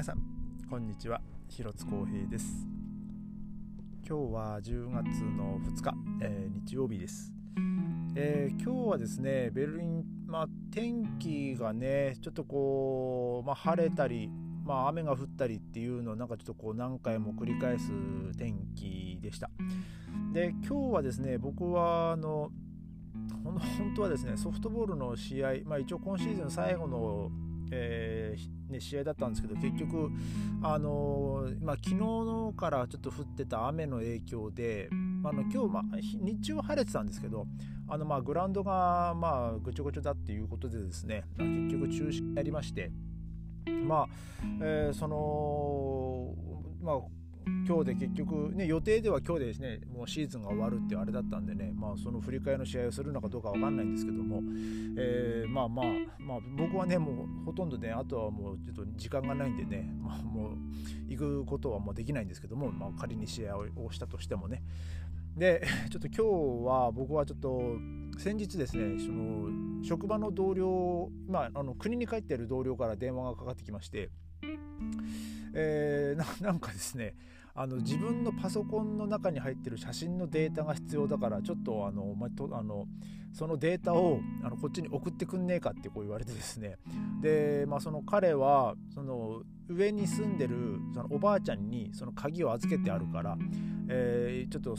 皆さんこんにちは。広津光平です。今日は10月の2日、えー、日曜日です、えー、今日はですねベルリン、まあ、天気がねちょっとこう、まあ、晴れたり、まあ、雨が降ったりっていうのをなんかちょっとこう何回も繰り返す天気でした。で今日はですね僕はあの本当はですねソフトボールの試合、まあ、一応今シーズン最後のえー、ね、試合だったんですけど結局、あのー、まあ、昨日からちょっと降ってた雨の影響で、あの今日、まあ、日中は晴れてたんですけどあのまあグラウンドがまあぐちょぐちょだっていうことでですねまあ結局中止になりましてまあ、えー、そのまあ今日で結局、ね、予定では今日でですねもうシーズンが終わるっていうあれだったんでね、まあ、その振り替えの試合をするのかどうか分かんないんですけども、えー、まあまあ、まあ、僕はねもうほとんどねあとはもうちょっと時間がないんでね、まあ、もう行くことはもうできないんですけども、まあ、仮に試合をしたとしてもね。で ちょっと今日は僕はちょっと先日ですねその職場の同僚、まあ、あの国に帰っている同僚から電話がかかってきましてえー、なんかですねあの自分のパソコンの中に入ってる写真のデータが必要だからちょっとあの、まとあのそのデータをあのこっちに送ってくんねえかってこう言われてですね。で、まあ、その彼はその上に住んでるそのおばあちゃんにその鍵を預けてあるから、えー、ちょっと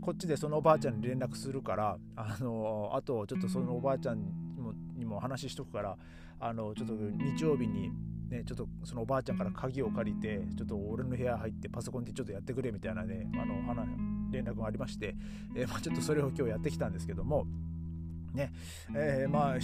こっちでそのおばあちゃんに連絡するからあのあとちょっとそのおばあちゃんにも話しとくからあのちょっと日曜日にね、ちょっとそのおばあちゃんから鍵を借りてちょっと俺の部屋入ってパソコンでちょっとやってくれみたいなねあの連絡がありまして、えー、まあ、ちょっとそれを今日やってきたんですけどもねえー、まあ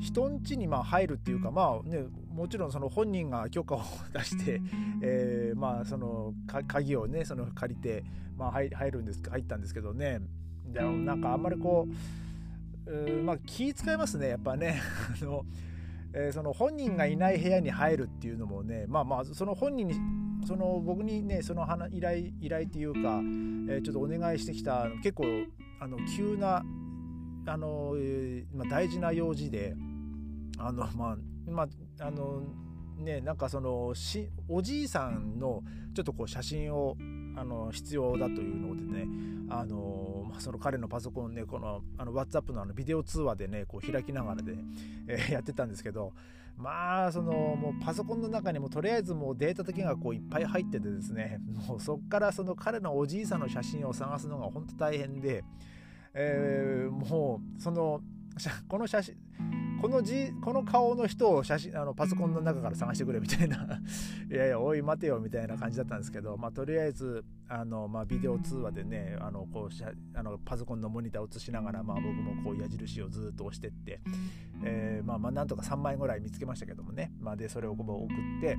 人ん家にまあ入るっていうかまあねもちろんその本人が許可を出して、えー、まあその鍵をねその借りて、まあ、入るんです入ったんですけどね。でもなんかあんまりこうまあ気遣いますねやっぱね。あのえー、その本人がいない部屋に入るっていうのもねまあまあその本人にその僕にねその依頼依頼っていうか、えー、ちょっとお願いしてきた結構あの急なあの、えー、まあ、大事な用事であのまあまああのねなんかそのしおじいさんのちょっとこう写真をあの必要だというのでねあの、まあ、その彼のパソコンねこのあの WhatsApp のあのビデオ通話でねこう開きながらで、えー、やってたんですけどまあそのもうパソコンの中にもとりあえずもうデータだけがこういっぱい入っててですねもうそっからその彼のおじいさんの写真を探すのが本当大変で、えー、もうそのこの写真このじこの顔の人を写真あのパソコンの中から探してくれみたいな。いやいやおい待てよみたいな感じだったんですけど、まあ、とりあえずあの、まあ、ビデオ通話でねあのこうあのパソコンのモニターを映しながら、まあ、僕もこう矢印をずっと押してって、えー、まあ、まあなんとか3枚ぐらい見つけましたけどもね、まあ、でそれを送って。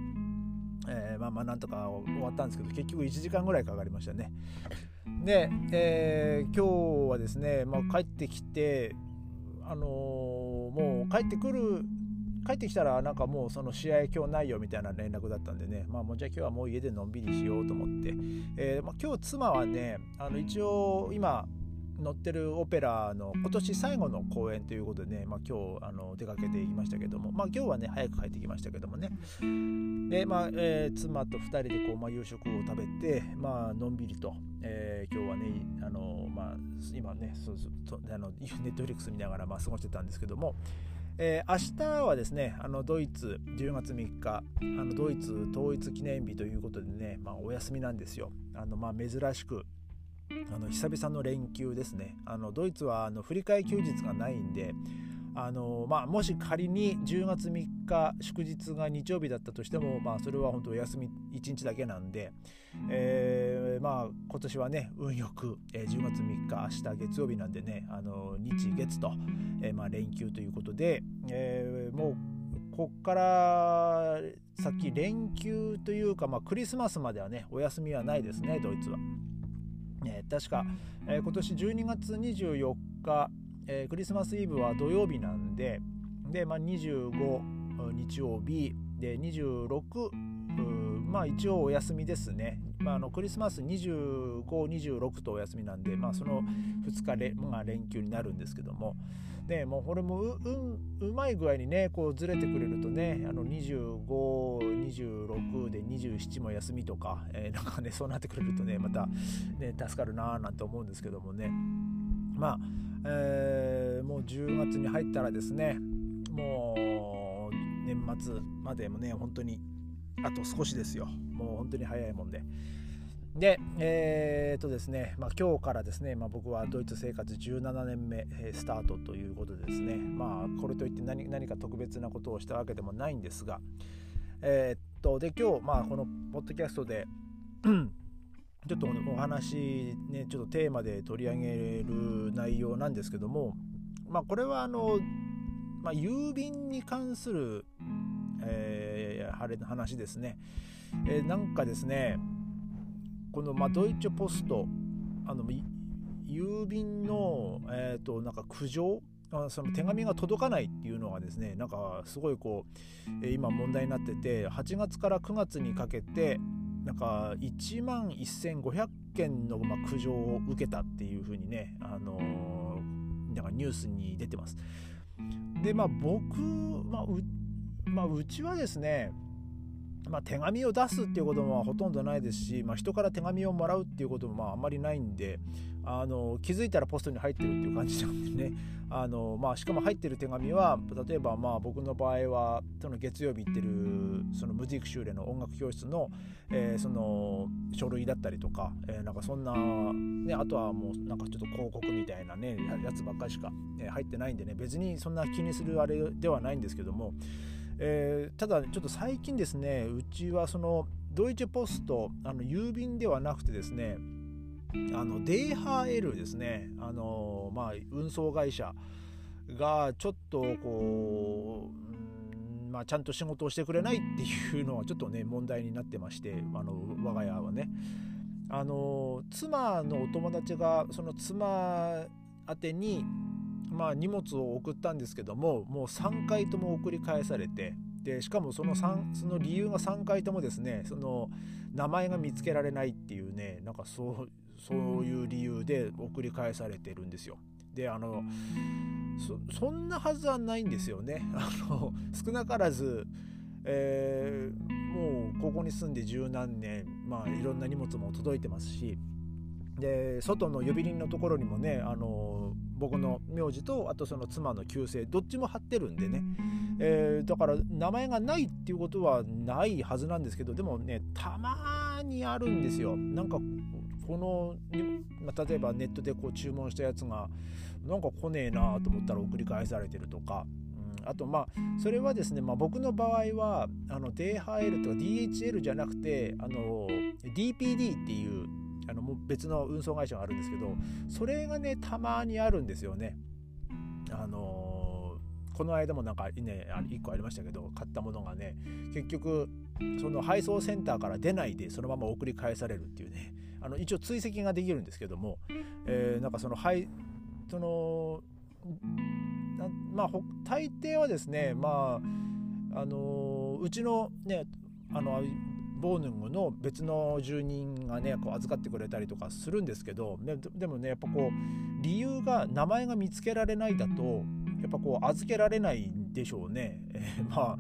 えー、まあまあなんとか終わったんですけど結局1時間ぐらいかかりましたね。で、えー、今日はですね、まあ、帰ってきてあのー、もう帰ってくる帰ってきたらなんかもうその試合今日ないよみたいな連絡だったんでね。まあもうじゃあ今日はもう家でのんびりしようと思って、えーまあ、今日妻はねあの一応今乗ってるオペラの今年最後の公演ということでね、まあ、今日あの出かけていきましたけども、まあ、今日はね早く帰ってきましたけどもね。で、まあえー、妻と2人でこう、まあ、夕食を食べて、まあのんびりと、えー、今日はねあの、まあ、今ねそうそうあのネットフリックス見ながら、まあ、過ごしてたんですけども、えー、明日はですねあのドイツ10月3日あのドイツ統一記念日ということでね、まあ、お休みなんですよ。あの、まあ、珍しくあの久々の連休ですねあのドイツはあの振り替え休日がないんであのまあ、もし仮に10月3日祝日が日曜日だったとしても、まあ、それは本当お休み1日だけなんで、えー、まあ、今年はね運よく、えー、10月3日明日月曜日なんでねあの日月と、えー、まあ、連休ということで、えもうこっから先連休というか、まあ、クリスマスまではねお休みはないですねドイツは。えー、確か、えー、今年12月24日、えー、クリスマスイブは土曜日なんでで、まあ、25日曜日で26まあ一応お休みですね。まあ、あのクリスマス25、26とお休みなんで、まあ、その2日で、まあ、連休になるんですけども、でもうこれもうううまい具合にねこうずれてくれるとねあの2526で27も休みとか、えー、なんかねそうなってくれるとねまたね助かるなーなんて思うんですけどもねまあ、えー、もう10月に入ったらですねもう年末までもね本当にあと少しですよもう本当に早いもんで。で、えー、っとですね、まあ、今日からですね、まあ、僕はドイツ生活17年目スタートということでですね、まあ、これといって何何か特別なことをしたわけでもないんですが、えー、っと、で、今日、まあ、このポッドキャストでちょっとお話、ね、ちょっとテーマで取り上げる内容なんですけども、まあ、これはあの、まあ、郵便に関する、えー、話ですね。えー、なんかですね、この、まあ、ドイツポストあの郵便の、えーと、なんか苦情その手紙が届かないっていうのがですねなんかすごいこう今問題になってて8月から9月にかけてなんか1万1500件のま苦情を受けたっていうふうにね、あのー、なんかニュースに出てます。でまあ僕、まあうまあ、うちはですねまあ、手紙を出すっていうこともほとんどないですし、まあ、人から手紙をもらうっていうこともまああんまりないんであの気づいたらポストに入ってるっていう感じなんでね。あの、まあ、しかも入ってる手紙は例えばまあ僕の場合はその月曜日行ってるそのムジーク修練の音楽教室の,、えー、その書類だったりとか、えー、なんかそんな、ね、あとはもうなんかちょっと広告みたいなねやつばっかりしか、入ってないんでね別にそんな気にするあれではないんですけどもえー、ただちょっと最近ですねうちはそのドイツポストあの郵便ではなくてですねあのデーハーエルですねあの、まあ、運送会社がちょっとこう、まあ、ちゃんと仕事をしてくれないっていうのはちょっとね問題になってましてあの我が家はね。あの妻のお友達がその妻宛にまあ、荷物を送ったんですけどももう3回とも送り返されてでしかもそのその理由が3回ともですねその名前が見つけられないっていうねなんかそうそういう理由で送り返されてるんですよ。であのそんなはずはないんですよね。あの少なからず、えー、もうここに住んで十何年、まあ、いろんな荷物も届いてますしで外の呼び鈴のところにもねあの僕の名字とあとその妻の旧姓どっちも貼ってるんでね、えー、だから名前がないっていうことはないはずなんですけどでもねたまにあるんですよ。なんかこの、まあ、例えばネットでこう注文したやつがなんか来ねえなと思ったら送り返されてるとか、うん、あとまあそれはですね、まあ、僕の場合はあの DHL とか DHL じゃなくてあの DPD っていうあのもう別の運送会社があるんですけどそれがねたまにあるんですよね。あのー、この間もなんかね1個ありましたけど買ったものがね結局その配送センターから出ないでそのまま送り返されるっていうねあの一応追跡ができるんですけども、えー、なんかそのはいそのまあ大抵はですねまああのー、うちのねあのボーヌングの別の住人がねこう預かってくれたりとかするんですけどでもねやっぱこう理由が名前が見つけられないだとやっぱこう預けられないんでしょうね。えー、まあ、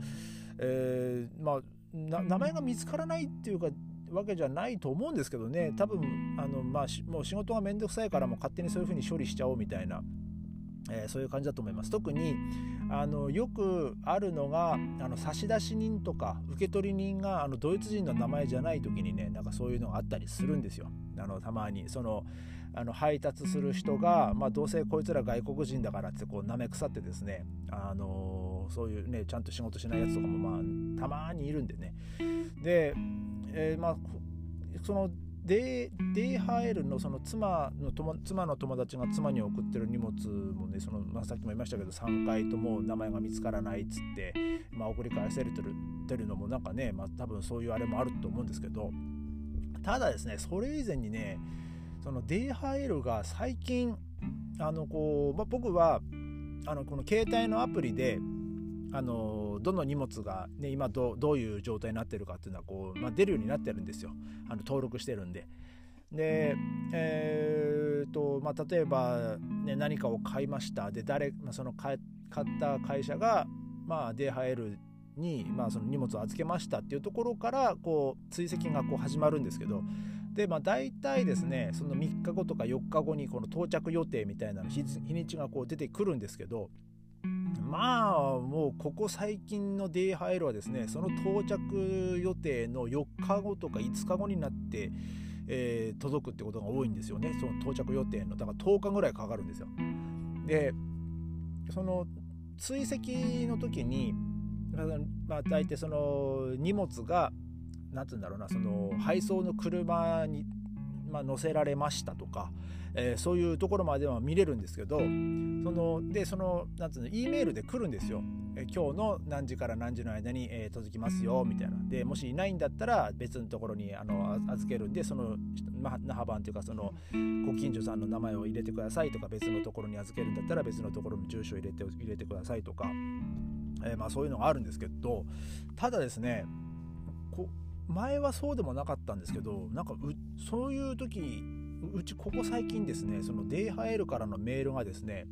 えー、まあ名前が見つからないっていうかわけじゃないと思うんですけどね。多分あの、まあ、もう仕事がめんどくさいからもう勝手にそういうふうに処理しちゃおうみたいなえー、そういう感じだと思います。特にあのよくあるのがあの差出人とか受取人があのドイツ人の名前じゃない時にねなんかそういうのがあったりするんですよ。あのたまにそのあの配達する人が、まあ、どうせこいつら外国人だからってこう舐め腐ってですね、あのそういうねちゃんと仕事しないやつとかもまあたまにいるんでね。で、えー、まあそのデーハエルのその妻の妻の友達が妻に送ってる荷物もねその、まあ、さっきも言いましたけど3回とも名前が見つからないっつって、まあ、送り返されてるてるのもなんかね、まあ、多分そういうあれもあると思うんですけどただですねそれ以前にねそのデーハエルが最近あのこう、まあ、僕はあのこの携帯のアプリであのどの荷物が、ね、今どういう状態になってるかっていうのはこう、まあ、出るようになってるんですよ。あの登録してるんで。で、えーとまあ、例えば、ね、何かを買いました。で誰、まあ、その買った会社が、まあ、DHL に、まあ、その荷物を預けましたっていうところからこう追跡がこう始まるんですけど。で、まあ、大体ですねその3日後とか4日後にこの到着予定みたいな日にちがこう出てくるんですけど。まあもうここ最近の DHL はですねその到着予定の4日後とか5日後になって、えー、届くってことが多いんですよねその到着予定のだから10日ぐらいかかるんですよ。でその追跡の時に、まあ、大体その荷物が何て言うんだろうなその配送の車に、まあ、乗せられましたとか、えー、そういうところまでは見れるんですけどそのでそのなんつうの E メールで来るんですよ。え今日の何時から何時の間に、えー、届きますよみたいなでもしいないんだったら別のところにあの預けるんでその那覇版というかそのご近所さんの名前を入れてくださいとか別のところに預けるんだったら別のところの住所を入れて入れてくださいとか、えー、まあ、そういうのがあるんですけどただですね前はそうでもなかったんですけどなんかそういう時うちここ最近ですねその DHL からのメールがですね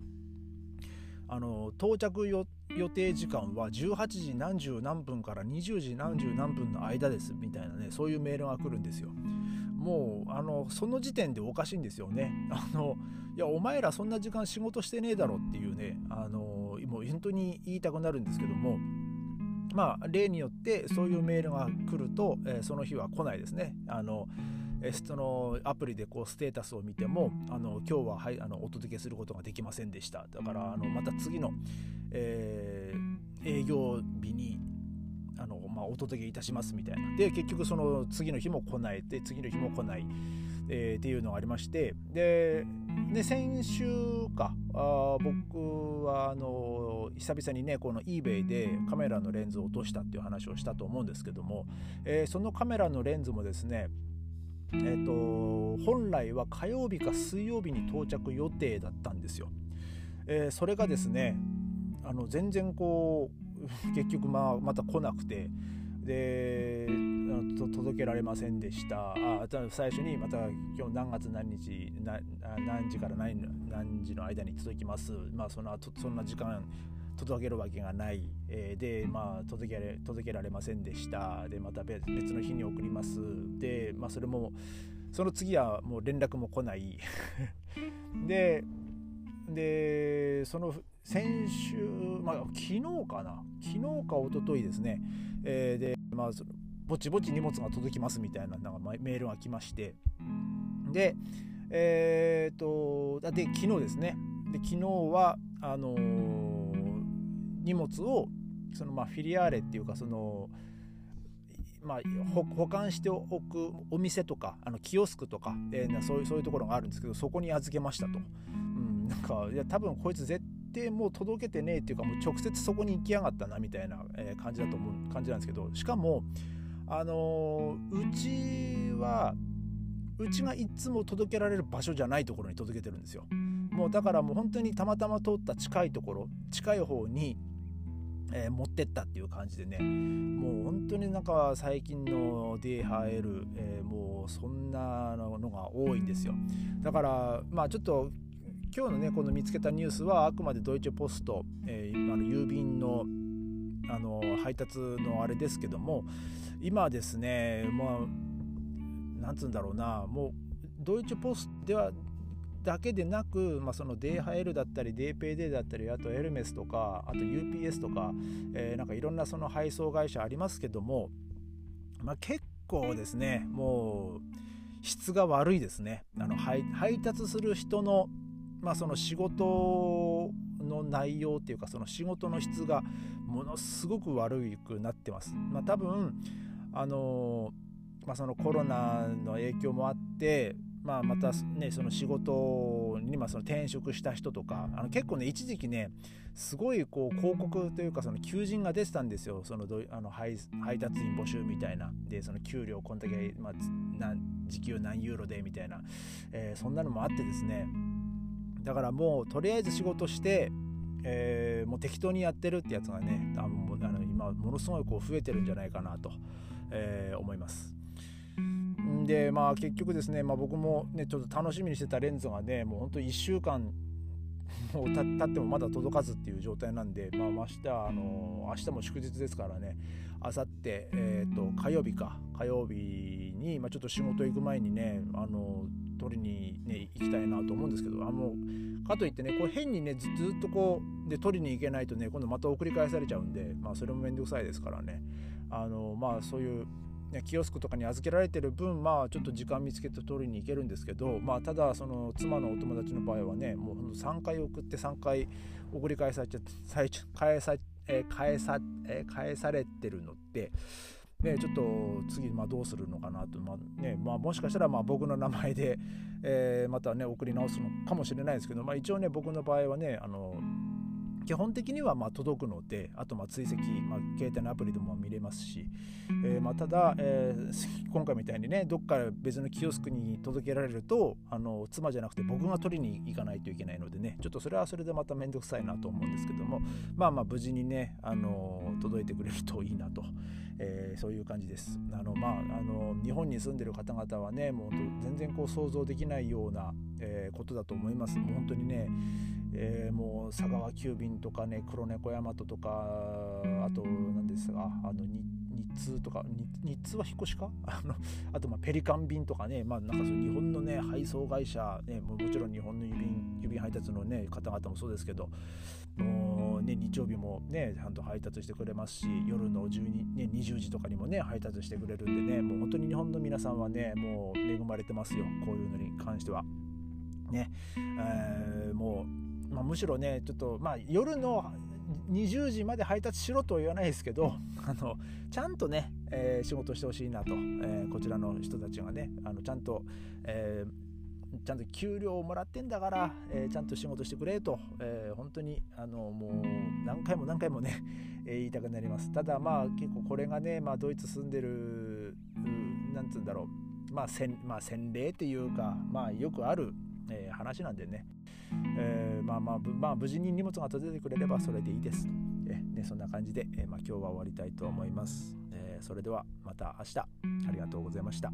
あの到着予定時間は18時何十何分から20時何十何分の間ですみたいなねそういうメールが来るんですよ。もうあのその時点でおかしいんですよね。あのいやお前らそんな時間仕事してねえだろっていうねあのもう本当に言いたくなるんですけどもまあ、例によってそういうメールが来ると、えー、その日は来ないですね。あのそのアプリでこうステータスを見てもあの今日は、はい、あのお届けすることができませんでした。だからあのまた次の、えー、営業日にあの、まあ、お届けいたしますみたいな。で結局その次の日も来ないで次の日も来ないえー、っていうのがありましてでで先週かあ僕はあの久々にねこの eBay でカメラのレンズを落としたっていう話をしたと思うんですけども、えー、そのカメラのレンズもですねえーと、本来は火曜日か水曜日に到着予定だったんですよ。えー、それがですねあの全然こう 結局まあまた来なくてで届けられませんでしたあ最初にまた今日何月何日何時から何何時の間に届きますまあその後そんな時間届けるわけがない、えー、でまあ届けられ届けられませんでした。でまた別の日に送ります。でまあそれもその次はもう連絡も来ない。ででその先週、まあ、昨日かな。昨日か一昨日ですね、えー、で、まあ、ぼちぼち荷物が届きますみたいななんかメールが来まして。でえー、っとで昨日ですね。で昨日はあのー、荷物をそのまあフィリアーレっていうかそのまあ、保管しておくお店とかあのキオスクとか、えー、そういうそういうところがあるんですけどそこに預けましたと、うん、なんかいや多分こいつ絶対もう届けてねえっていうかもう直接そこに行きやがったなみたいな、え感じだと思う感じなんですけどしかもあのー、うちはうちがいつも届けられる場所じゃないところに届けてるんですよ。もうだからもう本当にたまたま通った近いところ近い方に、えー、持ってったっていう感じでね。もう本当になんか最近の DHL、えー、もうそんなのが多いんですよ。だからまあちょっと今日のねこの見つけたニュースはあくまでドイツポスト、えー、あの郵便のあの配達のあれですけども今ですねまあなんつうんだろうなもうドイツポストではだけでなく、まあ、その DHL だったり DPD だったりあとエルメスとかあと UPS とか、えー、なんかいろんなその配送会社ありますけども、まあ、結構ですねもう質が悪いですねあの配達する人の,、まあその仕事の内容っていうかその仕事の質がものすごく悪くなってます。まあ、多分あのまあ、そのコロナの影響もあって、まあ、またねその仕事にまあその転職した人とかあの結構ね一時期ねすごいこう広告というかその求人が出てたんですよ。そのあの配配達員募集みたいな。でその給料こんだけ、まあ、時給何ユーロでみたいな、えー、そんなのもあってですね。だからもうとりあえず仕事してえー、もう適当にやってるってやつがねあの今ものすごいこう増えてるんじゃないかなと、えー、思います。でまあ結局ですね、まあ、僕もねちょっと楽しみにしてたレンズがねもうほんと1週間もう経ってもまだ届かずっていう状態なんで、まあ、明日あの明日も祝日ですからねあさって、えーと、火曜日か火曜日に、まあ、ちょっと仕事行く前にねあの取りに、ね、行きたいなと思うんですけどあのかといってねこう変にねずっとこうで取りに行けないとね今度また送り返されちゃうんで、まあ、それも面倒くさいですからね。あのまあそういうね、キオスクとかに預けられてる分まあちょっと時間見つけて取りに行けるんですけどまあただその妻のお友達の場合はねもう3回送って3回送り返されちゃって返さ,、返さ、返されてるのってね、ちょっと次、まあ、どうするのかなと、まあねまあ、もしかしたらまあ僕の名前で、えー、またね送り直すのかもしれないですけど、まあ、一応ね僕の場合はねあの基本的にはま届くのであとま追跡、まあ、携帯のアプリでも見れますし、えー、まただ、えー、今回みたいにねどっか別のキオスクに届けられるとあの妻じゃなくて僕が取りに行かないといけないのでねちょっとそれはそれでまた面倒くさいなと思うんですけどもまあまあ無事にねあの届いてくれるといいなと。えー、そういう感じです。あのまあ、あの日本に住んでる方々はねもう全然こう想像できないような、えー、ことだと思います。もう本当にね、えー、もう佐川急便とかね黒猫大和とかあと何ですがあの日通とか日通は引っ越しか？あのあとまあペリカン便とかねまあなんかそう日本のね配送会社、ね、ももちろん日本の郵便郵便配達のね方々もそうですけどもうね日曜日もねちゃんと配達してくれますし夜の12、ね、20時とかにもね配達してくれるんでねもう本当に日本の皆さんはねもう恵まれてますよこういうのに関しては。ね、えー、もうまあ、むしろねちょっとまあ夜の20時まで配達しろとは言わないですけどあのちゃんとね、えー、仕事してほしいなと、えー、こちらの人たちがねあのちゃんと、えー、ちゃんと給料をもらってんだから、えちゃんと仕事してくれと、え本当にあのもう何回も何回もね、え言いたくなります。ただまあ結構これがね、まあ、ドイツ住んでる何て言うんだろう。まあ洗,、まあ、洗礼っていうかまあよくあるえー、話なんでね、えー、まあまあ、まあ、無事に荷物が届いてくれればそれでいいですと、え、ね、そんな感じで、えまあ、今日は終わりたいと思います、えそれではまた明日。ありがとうございました。